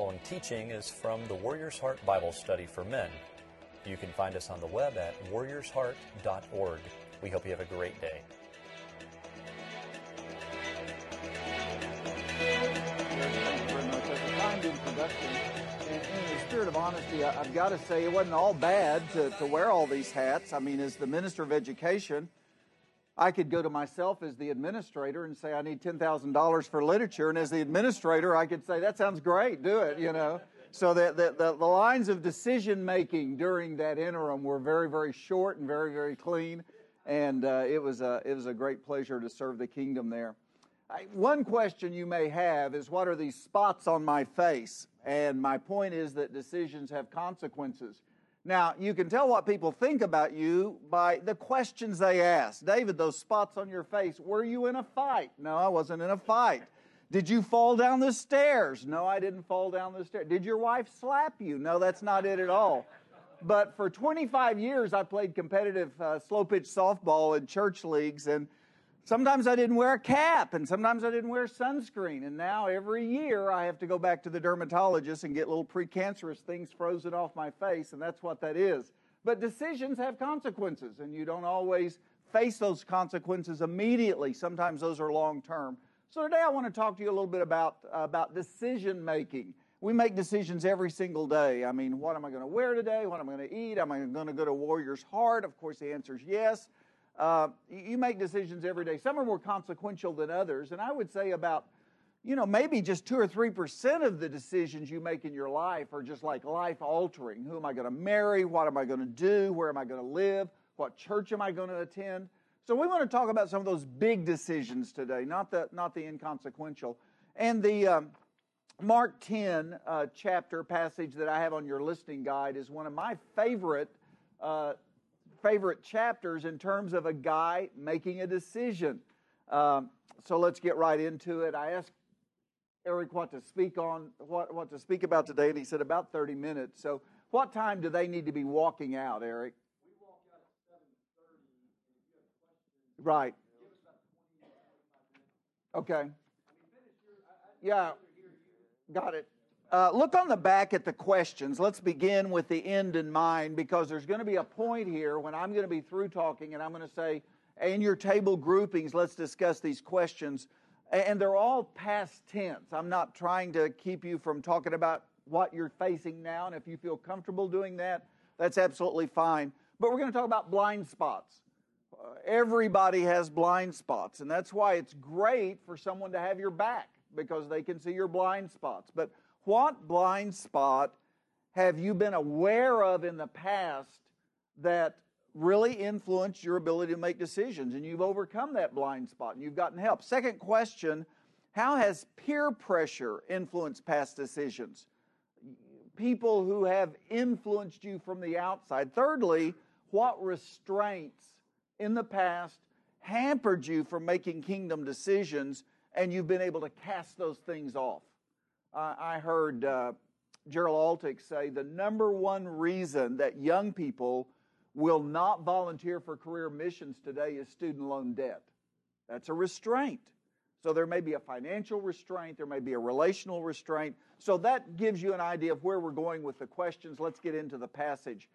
following teaching is from the Warrior's Heart Bible Study for Men. You can find us on the web at warriorsheart.org. We hope you have a great day. in the spirit of honesty, I've got to say it wasn't all bad to, to wear all these hats. I mean, as the minister of education, I could go to myself as the administrator and say, I need $10,000 for literature. And as the administrator, I could say, that sounds great, do it, you know. So the, the, the lines of decision making during that interim were very, very short and very, very clean. And uh, it, was a, it was a great pleasure to serve the kingdom there. I, one question you may have is what are these spots on my face? And my point is that decisions have consequences. Now, you can tell what people think about you by the questions they ask. David, those spots on your face, were you in a fight? No, I wasn't in a fight. Did you fall down the stairs? No, I didn't fall down the stairs. Did your wife slap you? No, that's not it at all. But for 25 years, I played competitive uh, slow pitch softball in church leagues, and Sometimes I didn't wear a cap, and sometimes I didn't wear sunscreen. And now every year I have to go back to the dermatologist and get little precancerous things frozen off my face, and that's what that is. But decisions have consequences, and you don't always face those consequences immediately. Sometimes those are long term. So today I want to talk to you a little bit about, uh, about decision making. We make decisions every single day. I mean, what am I going to wear today? What am I going to eat? Am I going to go to Warrior's Heart? Of course, the answer is yes. Uh, you make decisions every day. Some are more consequential than others. And I would say about, you know, maybe just two or three percent of the decisions you make in your life are just like life altering. Who am I going to marry? What am I going to do? Where am I going to live? What church am I going to attend? So we want to talk about some of those big decisions today, not the not the inconsequential. And the um, Mark 10 uh, chapter passage that I have on your listing guide is one of my favorite uh, favorite chapters in terms of a guy making a decision. Um, so let's get right into it. I asked Eric what to speak on, what, what to speak about today, and he said about 30 minutes. So what time do they need to be walking out, Eric? We walk out at 7.30, Right. give us about 20 Okay. I mean, your, I, I, Yeah. Got it. Uh, look on the back at the questions. Let's begin with the end in mind because there's going to be a point here when I'm going to be through talking and I'm going to say, in your table groupings, let's discuss these questions. And they're all past tense. I'm not trying to keep you from talking about what you're facing now. And if you feel comfortable doing that, that's absolutely fine. But we're going to talk about blind spots. Uh, everybody has blind spots. And that's why it's great for someone to have your back because they can see your blind spots. But what blind spot have you been aware of in the past that really influenced your ability to make decisions and you've overcome that blind spot and you've gotten help? Second question How has peer pressure influenced past decisions? People who have influenced you from the outside. Thirdly, what restraints in the past hampered you from making kingdom decisions and you've been able to cast those things off? Uh, I heard uh, Gerald Altick say the number one reason that young people will not volunteer for career missions today is student loan debt. That's a restraint. So there may be a financial restraint, there may be a relational restraint. So that gives you an idea of where we're going with the questions. Let's get into the passage.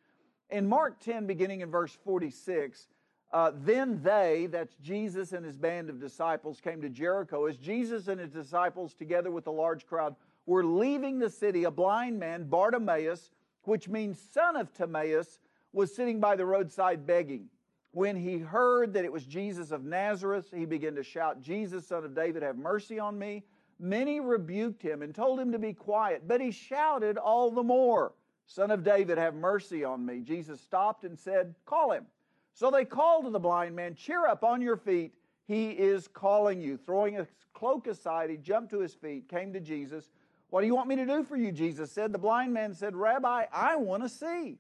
In Mark 10, beginning in verse 46, uh, then they, that's Jesus and his band of disciples, came to Jericho. As Jesus and his disciples, together with a large crowd, were leaving the city, a blind man, Bartimaeus, which means son of Timaeus, was sitting by the roadside begging. When he heard that it was Jesus of Nazareth, he began to shout, Jesus, son of David, have mercy on me. Many rebuked him and told him to be quiet, but he shouted all the more, Son of David, have mercy on me. Jesus stopped and said, Call him. So they called to the blind man, Cheer up on your feet. He is calling you. Throwing his cloak aside, he jumped to his feet, came to Jesus. What do you want me to do for you? Jesus said. The blind man said, Rabbi, I want to see.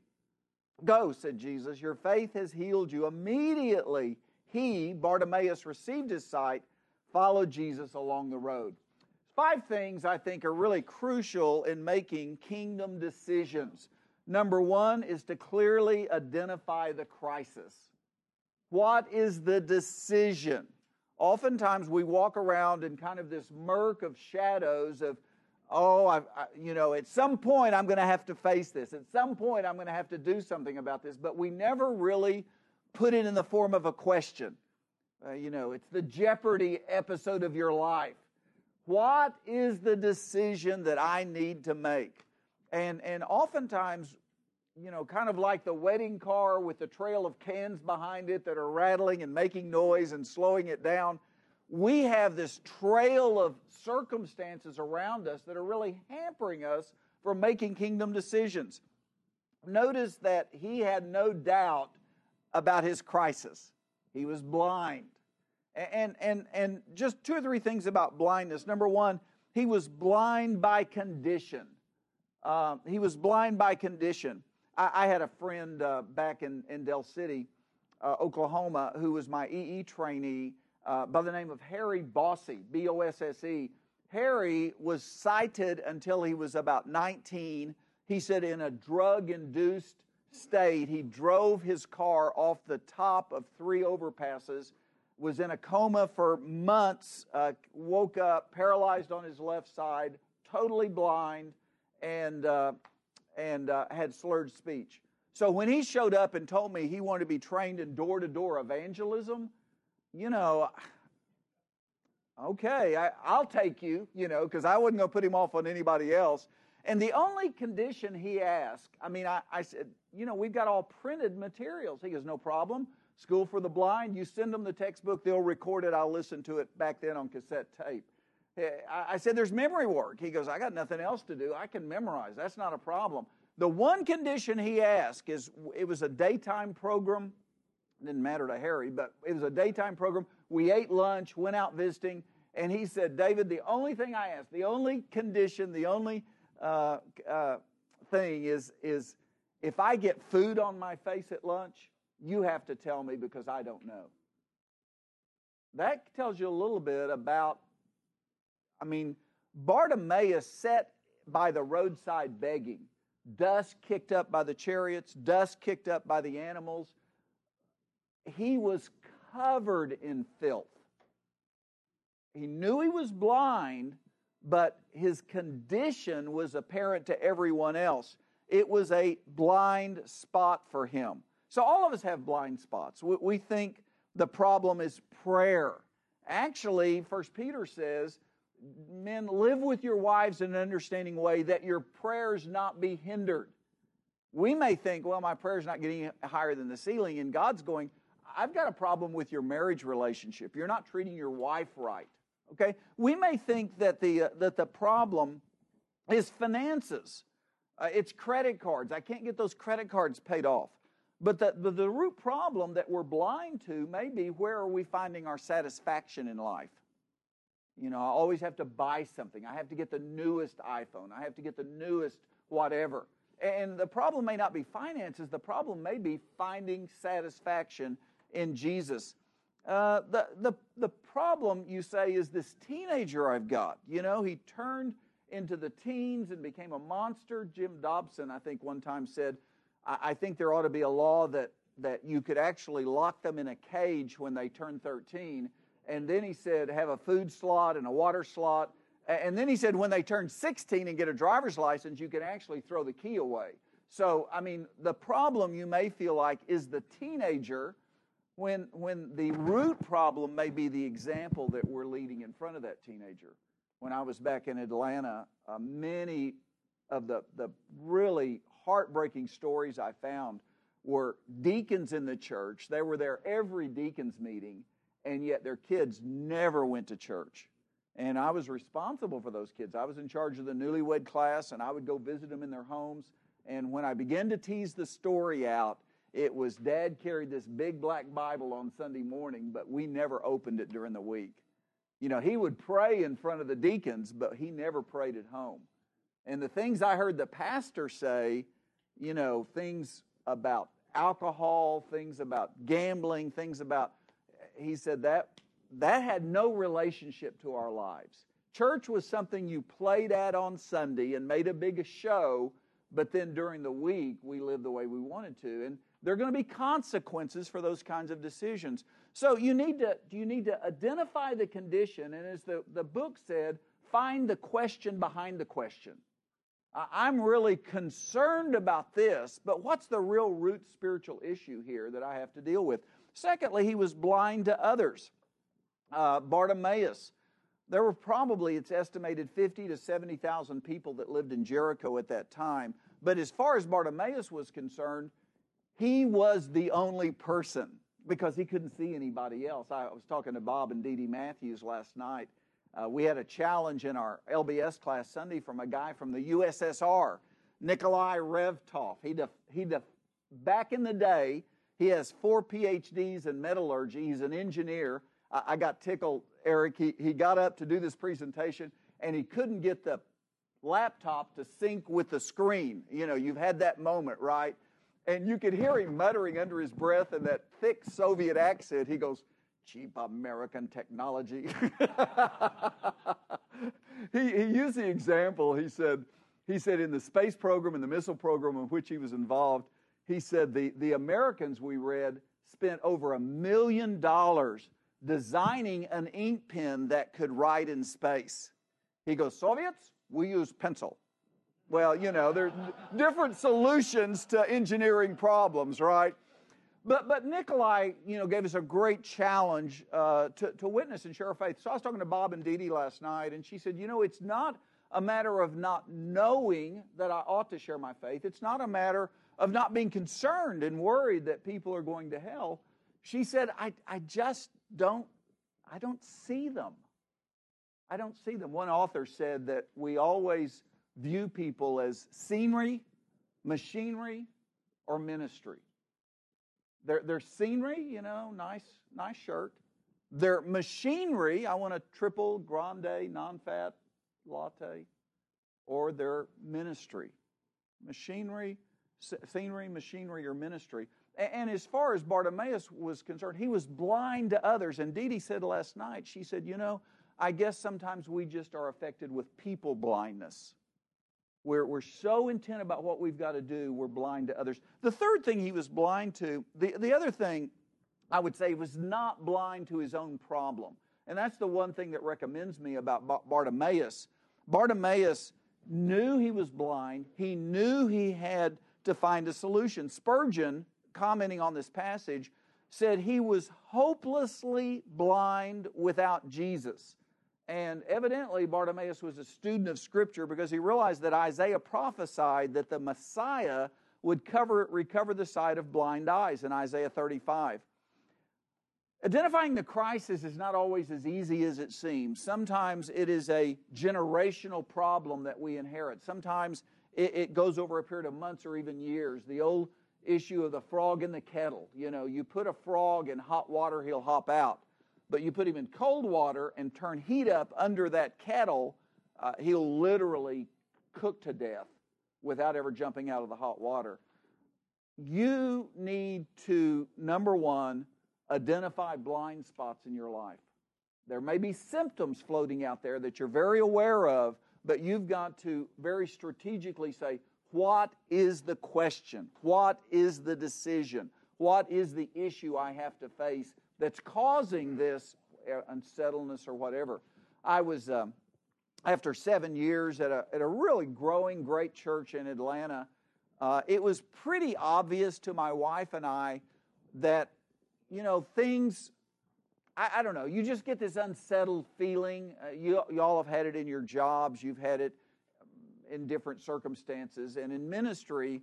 Go, said Jesus. Your faith has healed you. Immediately, he, Bartimaeus, received his sight, followed Jesus along the road. Five things I think are really crucial in making kingdom decisions. Number one is to clearly identify the crisis. What is the decision? Oftentimes we walk around in kind of this murk of shadows of, oh, I, I, you know, at some point I'm going to have to face this. At some point I'm going to have to do something about this. But we never really put it in the form of a question. Uh, you know, it's the Jeopardy episode of your life. What is the decision that I need to make? And, and oftentimes, you know, kind of like the wedding car with the trail of cans behind it that are rattling and making noise and slowing it down, we have this trail of circumstances around us that are really hampering us from making kingdom decisions. Notice that he had no doubt about his crisis. He was blind. And, and, and just two or three things about blindness. Number one, he was blind by condition. Uh, he was blind by condition. I, I had a friend uh, back in, in Del City, uh, Oklahoma, who was my EE trainee uh, by the name of Harry Bosse, B O S S E. Harry was sighted until he was about 19. He said, in a drug induced state, he drove his car off the top of three overpasses, was in a coma for months, uh, woke up paralyzed on his left side, totally blind, and, uh, and uh, had slurred speech. So when he showed up and told me he wanted to be trained in door to door evangelism, you know, okay, I, will take you, you know, because I wasn't going to put him off on anybody else. And the only condition he asked, I mean, I, I, said, you know, we've got all printed materials. He goes, no problem. School for the Blind, you send them the textbook, they'll record it. I'll listen to it back then on cassette tape. I, I said, there's memory work. He goes, I got nothing else to do. I can memorize. That's not a problem. The one condition he asked is it was a daytime program didn't matter to Harry, but it was a daytime program. We ate lunch, went out visiting, and he said, David, the only thing I ask, the only condition, the only uh, uh, thing is, is if I get food on my face at lunch, you have to tell me because I don't know. That tells you a little bit about, I mean, Bartimaeus sat by the roadside begging, dust kicked up by the chariots, dust kicked up by the animals he was covered in filth. He knew he was blind, but his condition was apparent to everyone else. It was a blind spot for him. So, all of us have blind spots. We think the problem is prayer. Actually, First Peter says, Men, live with your wives in an understanding way that your prayers not be hindered. We may think, well, my prayer's not getting higher than the ceiling, and God's going, I've got a problem with your marriage relationship. You're not treating your wife right. Okay? We may think that the, uh, that the problem is finances. Uh, it's credit cards. I can't get those credit cards paid off. But the, the, the root problem that we're blind to may be where are we finding our satisfaction in life? You know, I always have to buy something. I have to get the newest iPhone. I have to get the newest whatever. And the problem may not be finances, the problem may be finding satisfaction in Jesus. Uh, the, the, the problem, you say, is this teenager I've got. You know, he turned into the teens and became a monster. Jim Dobson, I think, one time said, I, I think there ought to be a law that, that you could actually lock them in a cage when they turn 13. And then he said, have a food slot and a water slot. And then he said, when they turn 16 and get a driver's license, you can actually throw the key away. So, I mean, the problem you may feel like is the teenager when, when the root problem may be the example that we're leading in front of that teenager. When I was back in Atlanta, uh, many of the, the really heartbreaking stories I found were deacons in the church. They were there every deacon's meeting, and yet their kids never went to church. And I was responsible for those kids. I was in charge of the newlywed class, and I would go visit them in their homes. And when I began to tease the story out, it was dad carried this big black Bible on Sunday morning, but we never opened it during the week. You know, he would pray in front of the deacons, but he never prayed at home. And the things I heard the pastor say, you know, things about alcohol, things about gambling, things about, he said that that had no relationship to our lives. Church was something you played at on Sunday and made a big show, but then during the week we live the way we wanted to. And there are going to be consequences for those kinds of decisions. So you need to, you need to identify the condition, and as the, the book said, find the question behind the question. I'm really concerned about this, but what's the real root spiritual issue here that I have to deal with? Secondly, he was blind to others. Uh, Bartimaeus, there were probably, it's estimated, 50 to 70,000 people that lived in Jericho at that time. But as far as Bartimaeus was concerned, he was the only person because he couldn't see anybody else. I was talking to Bob and Dee Dee Matthews last night uh, we had a challenge in our LBS class Sunday from a guy from the USSR, Nikolai Revtov. He, def, he def, back in the day, he has four PhDs in metallurgy. He's an engineer. I, got tickled, Eric. He, he got up to do this presentation and he couldn't get the laptop to sync with the screen. You know, you've had that moment, right? And you could hear him muttering under his breath in that thick Soviet accent. He goes, cheap American technology. he, he used the example, he said, he said in the space program and the missile program in which he was involved, he said the, the Americans we read spent over a million dollars designing an ink pen that could write in space. He goes, Soviets, we use pencil. Well, you know, there's different solutions to engineering problems, right? But, but Nikolai, you know, gave us a great challenge uh, to, to witness and share our faith. So I was talking to Bob and Dee Dee last night, and she said, you know, it's not a matter of not knowing that I ought to share my faith. It's not a matter of not being concerned and worried that people are going to hell. She said, I, I just don't, I don't see them. I don't see them. One author said that we always view people as scenery, machinery, or ministry. They're, they're scenery, you know, nice, nice shirt. They're machinery, I want a triple grande non-fat latte, or their ministry. Machinery, scenery, machinery, or ministry. And as far as Bartimaeus was concerned, he was blind to others. And Dee Dee said last night, she said, You know, I guess sometimes we just are affected with people blindness. We're, we're so intent about what we've got to do, we're blind to others. The third thing he was blind to, the, the other thing I would say was not blind to his own problem. And that's the one thing that recommends me about Bartimaeus. Bartimaeus knew he was blind, he knew he had to find a solution. Spurgeon, commenting on this passage, said he was hopelessly blind without Jesus. And evidently, Bartimaeus was a student of Scripture because he realized that Isaiah prophesied that the Messiah would cover, recover the sight of blind eyes in Isaiah 35. Identifying the crisis is not always as easy as it seems. Sometimes it is a generational problem that we inherit. Sometimes it, it goes over a period of months or even years. The old issue of the frog in the kettle. You know, you put a frog in hot water, he'll hop out but you put him in cold water and turn heat up under that kettle, uh, he'll literally cook to death without ever jumping out of the hot water. You need to, number one, identify blind spots in your life. There may be symptoms floating out there that you're very aware of, but you've got to very strategically say, what is the question? What is the decision? What is the issue I have to face that's causing this unsettledness or whatever. I was, um, after seven years at a, at a really growing great church in Atlanta, uh, it was pretty obvious to my wife and I that, you know, things, I, I don't know, you just get this unsettled feeling. Uh, you, you all have had it in your jobs, you've had it in different circumstances. And in ministry,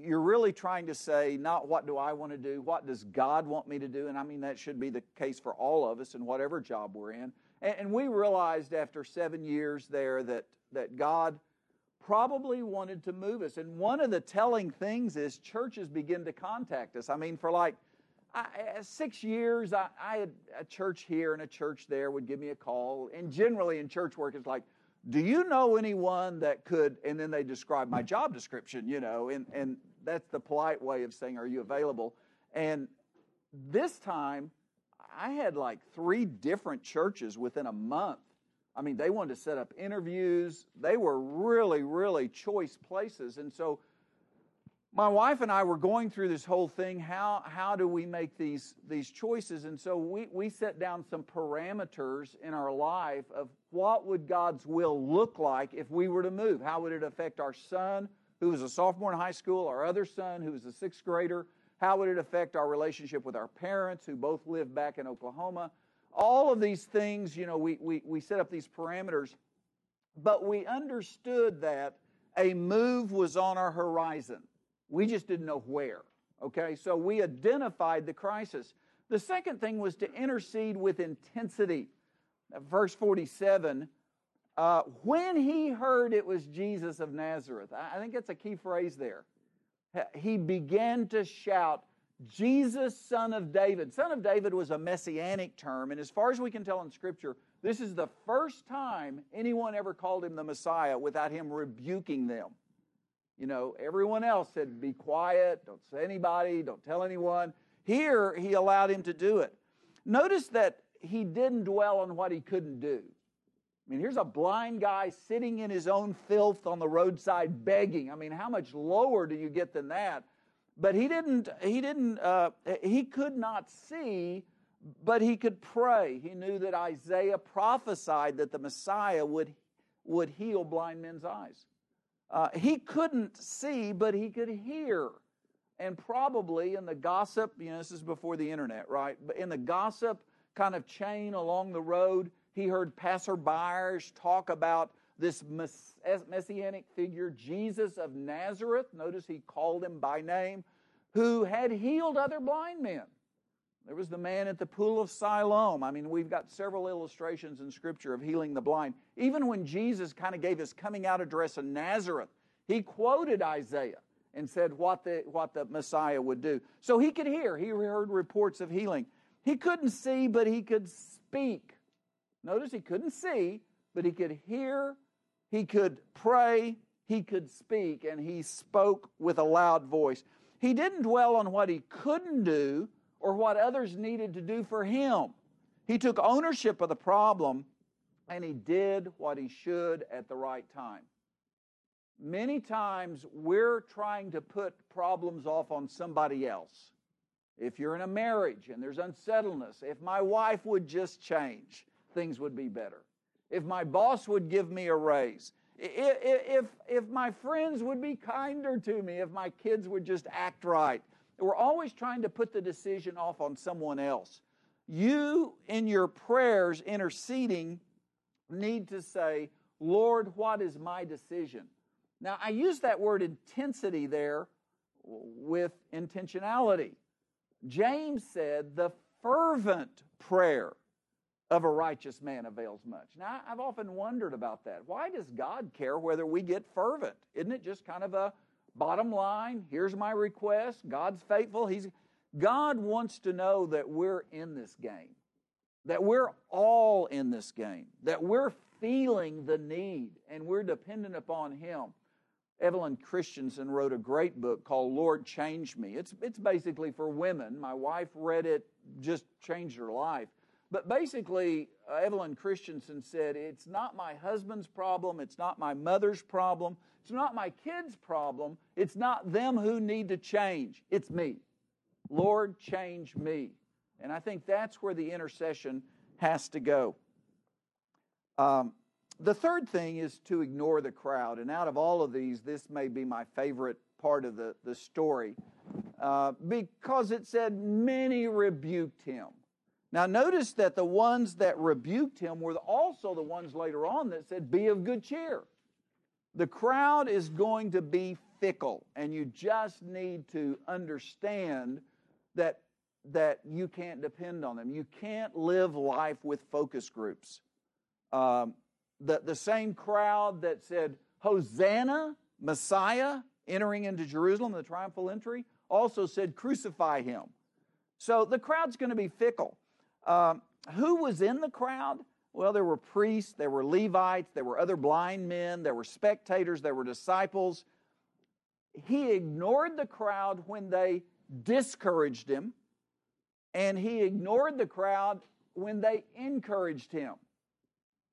you're really trying to say not what do I want to do, what does God want me to do? And I mean, that should be the case for all of us in whatever job we're in. And, and we realized after seven years there that, that God probably wanted to move us. And one of the telling things is churches begin to contact us. I mean, for like I, six years, I, I had a church here and a church there would give me a call. And generally in church work, it's like, do you know anyone that could and then they describe my job description you know and, and that's the polite way of saying are you available? And this time i had like three different churches within a month. I mean they wanted to set up interviews. They were really really choice places. And so my wife and I were going through this whole thing. How, how do we make these, these choices? And so we, we set down some parameters in our life of what would God's will look like if we were to move. How would it affect our son, who was a sophomore in high school, our other son, who was a sixth grader? How would it affect our relationship with our parents, who both live back in Oklahoma? All of these things, you know, we, we, we set up these parameters, but we understood that a move was on our horizon we just didn't know where. Okay, so we identified the crisis. The second thing was to intercede with intensity. Verse 47 uh, when he heard it was Jesus of Nazareth, I think that's a key phrase there. He began to shout, Jesus, son of David. Son of David was a messianic term, and as far as we can tell in Scripture, this is the first time anyone ever called him the Messiah without him rebuking them. You know, everyone else said, be quiet, don't say anybody, don't tell anyone. Here, he allowed him to do it. Notice that he didn't dwell on what he couldn't do. I mean, here's a blind guy sitting in his own filth on the roadside begging. I mean, how much lower do you get than that? But he didn't, he didn't, uh, he could not see, but he could pray. He knew that Isaiah prophesied that the Messiah would, would heal blind men's eyes. Uh, he couldn't see, but he could hear. And probably in the gossip, you know, this is before the internet, right? But in the gossip kind of chain along the road, he heard passerbyers talk about this messianic figure, Jesus of Nazareth. Notice he called him by name, who had healed other blind men. There was the man at the pool of Siloam. I mean, we've got several illustrations in Scripture of healing the blind. Even when Jesus kind of gave his coming out address in Nazareth, he quoted Isaiah and said what the, what the Messiah would do. So he could hear. He heard reports of healing. He couldn't see, but he could speak. Notice he couldn't see, but he could hear, he could pray, he could speak, and he spoke with a loud voice. He didn't dwell on what he couldn't do or what others needed to do for him. He took ownership of the problem and he did what he should at the right time. Many times we're trying to put problems off on somebody else. If you're in a marriage and there's unsettledness, if my wife would just change, things would be better. If my boss would give me a raise, if, if, if my friends would be kinder to me, if my kids would just act right, we're always trying to put the decision off on someone else. You, in your prayers, interceding, need to say, Lord, what is my decision? Now, I use that word intensity there with intentionality. James said, the fervent prayer of a righteous man avails much. Now, I've often wondered about that. Why does God care whether we get fervent? Isn't it just kind of a Bottom line, here's my request. God's faithful. He's God wants to know that we're in this game. That we're all in this game. That we're feeling the need and we're dependent upon him. Evelyn Christenson wrote a great book called Lord Change Me. It's, it's basically for women. My wife read it, just changed her life. But basically, uh, Evelyn Christenson said, It's not my husband's problem, it's not my mother's problem, it's not my kids' problem, it's not them who need to change, it's me. Lord, change me. And I think that's where the intercession has to go. Um, the third thing is to ignore the crowd. And out of all of these, this may be my favorite part of the, the story uh, because it said, Many rebuked him. Now, notice that the ones that rebuked him were also the ones later on that said, Be of good cheer. The crowd is going to be fickle, and you just need to understand that, that you can't depend on them. You can't live life with focus groups. Um, the, the same crowd that said, Hosanna, Messiah, entering into Jerusalem, the triumphal entry, also said, Crucify him. So the crowd's going to be fickle. Um, who was in the crowd? Well, there were priests, there were Levites, there were other blind men, there were spectators, there were disciples. He ignored the crowd when they discouraged him, and he ignored the crowd when they encouraged him.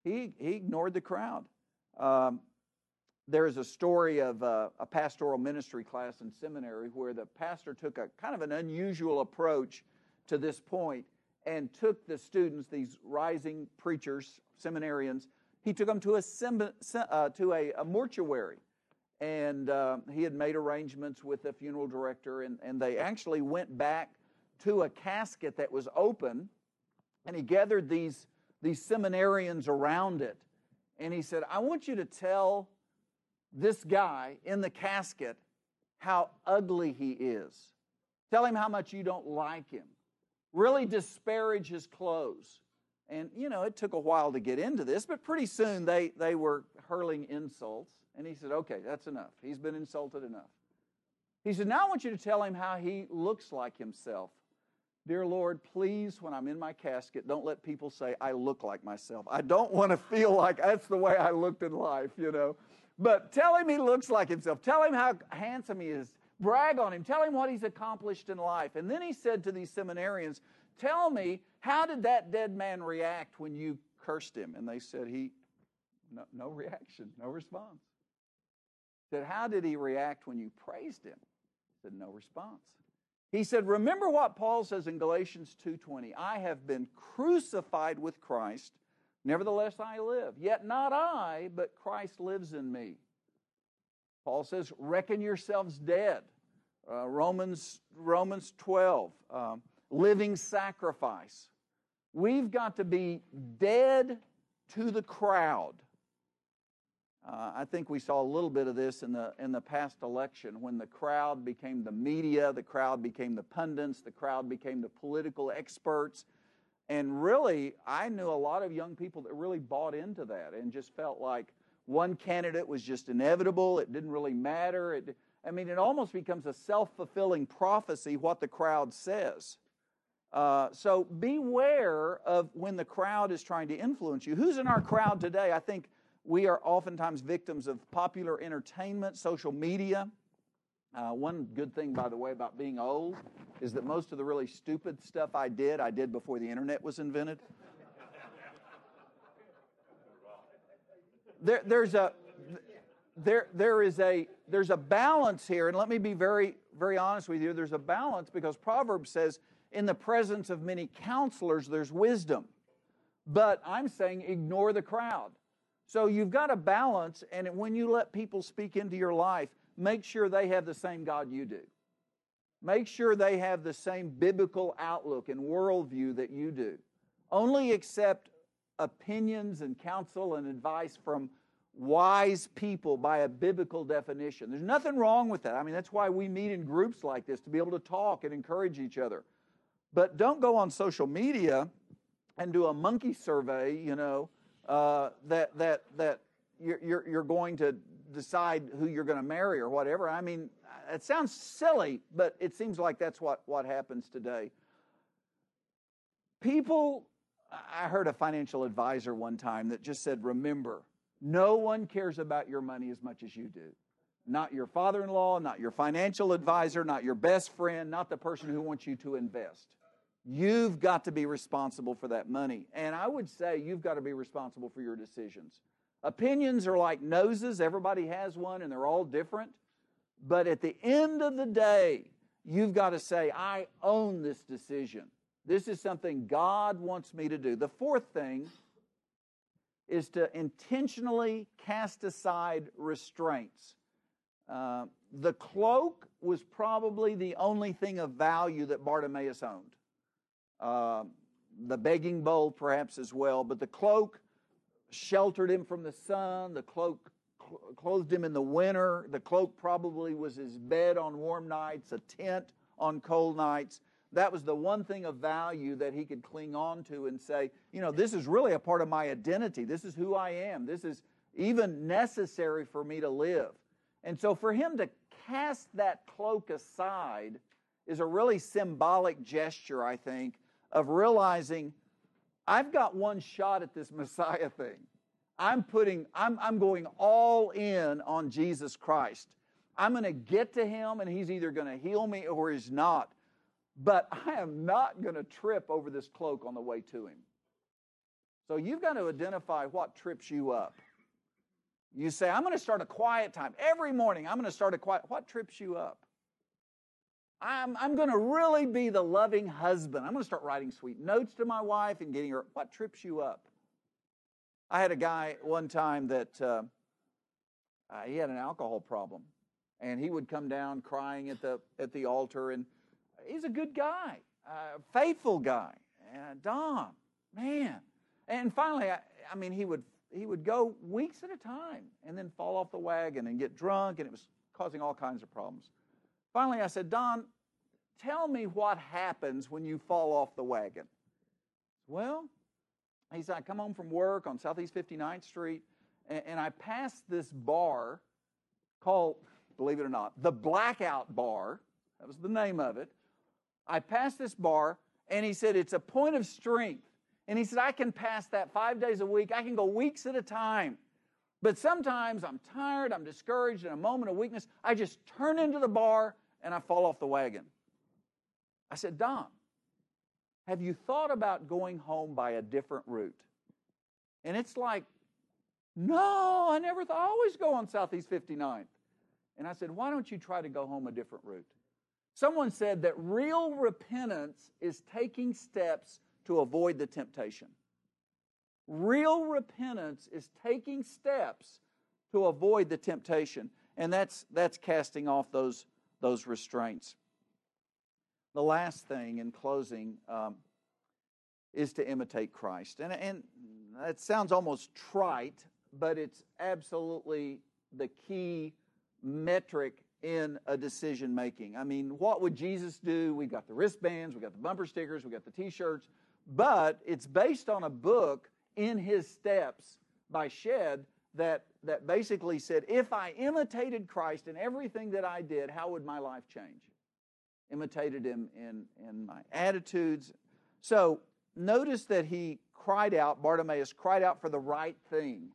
He, he ignored the crowd. Um, there is a story of uh, a pastoral ministry class in seminary where the pastor took a kind of an unusual approach to this point and took the students, these rising preachers, seminarians, he took them to a, uh, to a, a mortuary and uh, he had made arrangements with the funeral director, and, and they actually went back to a casket that was open, and he gathered these, these seminarians around it. And he said, I want you to tell this guy in the casket how ugly he is. Tell him how much you don't like him. Really disparage his clothes. And, you know, it took a while to get into this, but pretty soon they, they were hurling insults. And he said, Okay, that's enough. He's been insulted enough. He said, Now I want you to tell him how he looks like himself. Dear Lord, please, when I'm in my casket, don't let people say I look like myself. I don't want to feel like that's the way I looked in life, you know. But tell him he looks like himself. Tell him how handsome he is. Brag on him. Tell him what he's accomplished in life. And then he said to these seminarians, Tell me, how did that dead man react when you cursed him? And they said, He, no, no reaction, no response. Said, How did he react when you praised him? Said, No response. He said, Remember what Paul says in Galatians 2:20, I have been crucified with Christ, nevertheless I live. Yet not I, but Christ lives in me. Paul says, Reckon yourselves dead. Uh, Romans, Romans 12, um, living sacrifice. We've got to be dead to the crowd. Uh, I think we saw a little bit of this in the in the past election when the crowd became the media, the crowd became the pundits, the crowd became the political experts, and really, I knew a lot of young people that really bought into that and just felt like one candidate was just inevitable. It didn't really matter. It, I mean, it almost becomes a self fulfilling prophecy what the crowd says. Uh, so beware of when the crowd is trying to influence you. Who's in our crowd today? I think we are oftentimes victims of popular entertainment, social media. Uh, one good thing, by the way, about being old is that most of the really stupid stuff I did, I did before the internet was invented. There, there's a there, there is a there's a balance here, and let me be very very honest with you. There's a balance because Proverbs says, "In the presence of many counselors, there's wisdom." But I'm saying, ignore the crowd. So you've got a balance, and when you let people speak into your life, make sure they have the same God you do. Make sure they have the same biblical outlook and worldview that you do. Only accept opinions and counsel and advice from wise people by a biblical definition. There's nothing wrong with that. I mean, that's why we meet in groups like this to be able to talk and encourage each other. But don't go on social media and do a monkey survey, you know, uh, that that that you're you're going to decide who you're going to marry or whatever. I mean, it sounds silly, but it seems like that's what what happens today. People, I heard a financial advisor one time that just said, "Remember, no one cares about your money as much as you do." Not your father in law, not your financial advisor, not your best friend, not the person who wants you to invest. You've got to be responsible for that money. And I would say you've got to be responsible for your decisions. Opinions are like noses, everybody has one, and they're all different. But at the end of the day, you've got to say, I own this decision. This is something God wants me to do. The fourth thing is to intentionally cast aside restraints. Uh, the cloak was probably the only thing of value that Bartimaeus owned. Uh, the begging bowl, perhaps as well, but the cloak sheltered him from the sun. The cloak clothed him in the winter. The cloak probably was his bed on warm nights, a tent on cold nights. That was the one thing of value that he could cling on to and say, you know, this is really a part of my identity. This is who I am. This is even necessary for me to live. And so for him to cast that cloak aside is a really symbolic gesture, I think, of realizing I've got one shot at this Messiah thing. I'm putting, I'm, I'm going all in on Jesus Christ. I'm going to get to him and he's either going to heal me or he's not. But I am not going to trip over this cloak on the way to him. So you've got to identify what trips you up. You say, I'm going to start a quiet time. Every morning, I'm going to start a quiet. What trips you up? I'm, I'm going to really be the loving husband. I'm going to start writing sweet notes to my wife and getting her. What trips you up? I had a guy one time that uh, uh, he had an alcohol problem, and he would come down crying at the at the altar, and he's a good guy, uh, faithful guy. And Don, man, and finally, I, I mean, he would he would go weeks at a time and then fall off the wagon and get drunk, and it was causing all kinds of problems. Finally, I said, Don, tell me what happens when you fall off the wagon. Well, he said, I come home from work on Southeast 59th Street, and, and I pass this bar called, believe it or not, the Blackout Bar. That was the name of it. I passed this bar, and he said, It's a point of strength. And he said, I can pass that five days a week. I can go weeks at a time. But sometimes I'm tired, I'm discouraged, in a moment of weakness, I just turn into the bar and I fall off the wagon. I said, Don, have you thought about going home by a different route? And it's like, no, I never thought. I always go on Southeast 59th. And I said, why don't you try to go home a different route? Someone said that real repentance is taking steps to avoid the temptation. Real repentance is taking steps to avoid the temptation, and that's, that's casting off those, those restraints. The last thing in closing um, is to imitate Christ. And, and that sounds almost trite, but it's absolutely the key metric in a decision making. I mean, what would Jesus do? We've got the wristbands, we've got the bumper stickers, we've got the t shirts, but it's based on a book, In His Steps, by Shed, that, that basically said, if I imitated Christ in everything that I did, how would my life change? Imitated Him in, in my attitudes. So notice that he cried out, Bartimaeus cried out for the right thing.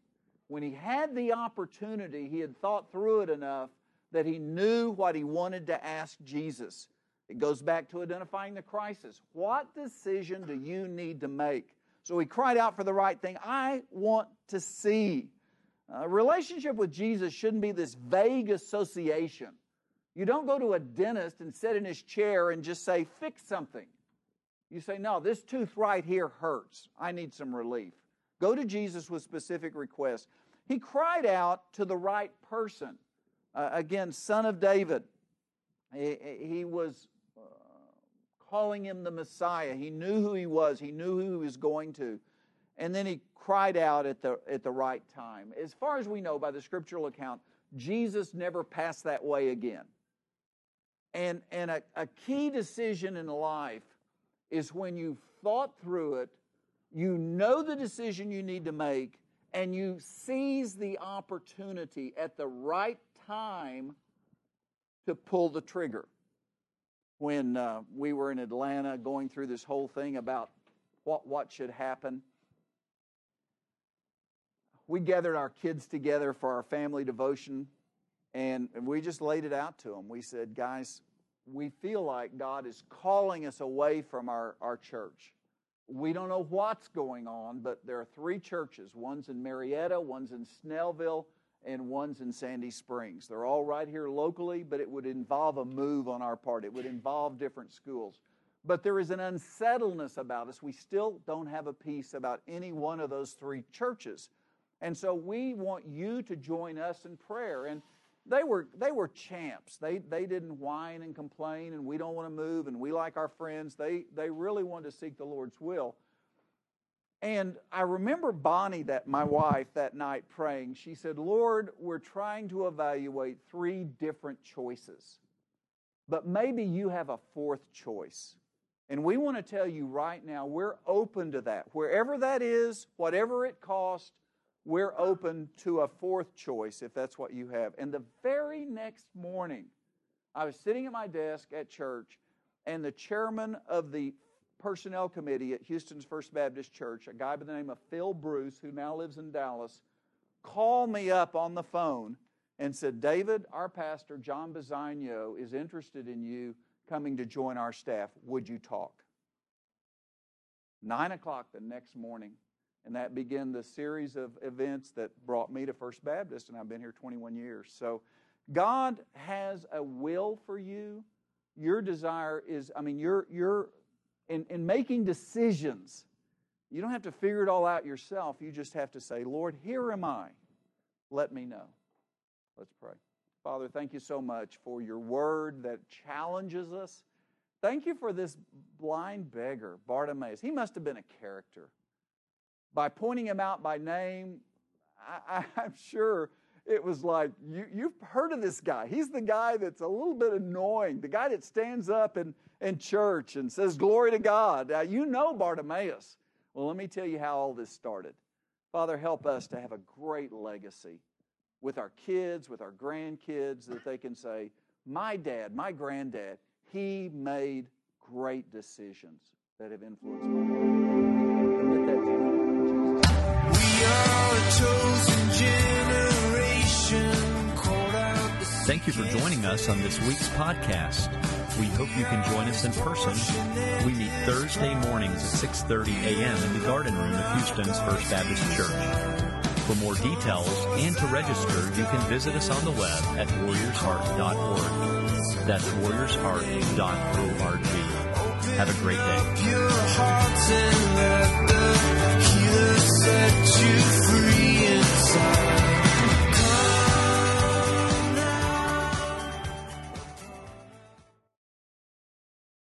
When he had the opportunity, he had thought through it enough that he knew what he wanted to ask Jesus. It goes back to identifying the crisis. What decision do you need to make? So he cried out for the right thing. I want to see. A relationship with Jesus shouldn't be this vague association. You don't go to a dentist and sit in his chair and just say, fix something. You say, no, this tooth right here hurts. I need some relief. Go to Jesus with specific requests. He cried out to the right person. Uh, again, son of David. He, he was calling him the Messiah. He knew who he was, he knew who he was going to. And then he cried out at the, at the right time. As far as we know by the scriptural account, Jesus never passed that way again. And, and a, a key decision in life is when you've thought through it, you know the decision you need to make, and you seize the opportunity at the right time to pull the trigger when uh, we were in Atlanta going through this whole thing about what, what should happen. We gathered our kids together for our family devotion, and we just laid it out to them. We said, guys, we feel like God is calling us away from our, our church. We don't know what's going on, but there are three churches. One's in Marietta, one's in Snellville, and one's in Sandy Springs. They're all right here locally, but it would involve a move on our part. It would involve different schools. But there is an unsettledness about us. We still don't have a peace about any one of those three churches. And so we want you to join us in prayer. And they were, they were champs. They, they didn't whine and complain, and we don't want to move, and we like our friends. They, they really wanted to seek the Lord's will. And I remember Bonnie, that my wife, that night praying. She said, Lord, we're trying to evaluate three different choices, but maybe you have a fourth choice. And we want to tell you right now, we're open to that. Wherever that is, whatever it costs, we're open to a fourth choice if that's what you have. And the very next morning, I was sitting at my desk at church, and the chairman of the personnel committee at Houston's First Baptist Church, a guy by the name of Phil Bruce, who now lives in Dallas, called me up on the phone and said, David, our pastor, John Bisagno, is interested in you coming to join our staff. Would you talk? Nine o'clock the next morning, And that began the series of events that brought me to First Baptist, and I've been here 21 years. So God has a will for you. Your desire is, I mean, you're, you're in, in making decisions, you don't have to figure it all out yourself. You just have to say, Lord, here am I. Let me know. Let's pray. Father, thank you so much for your word that challenges us. Thank you for this blind beggar, Bartimaeus. He must have been a character. By pointing him out by name, I, am sure it was like, you, you've heard of this guy. He's the guy that's a little bit annoying, the guy that stands up in, in church and says, Glory to God. Now, you know Bartimaeus. Well, let me tell you how all this started. Father, help us to have a great legacy with our kids, with our grandkids, that they can say, My dad, my granddad, he made great decisions that have influenced my life. We are a chosen generation. Thank you for joining us on this week's podcast. We hope you can join us in person. We meet Thursday mornings at 6:30 a.m. in the garden room of Houston's First Baptist Church. For more details and to register, you can visit us on the web at warriorsheart.org. That's warriorsheart.org. Have a great day.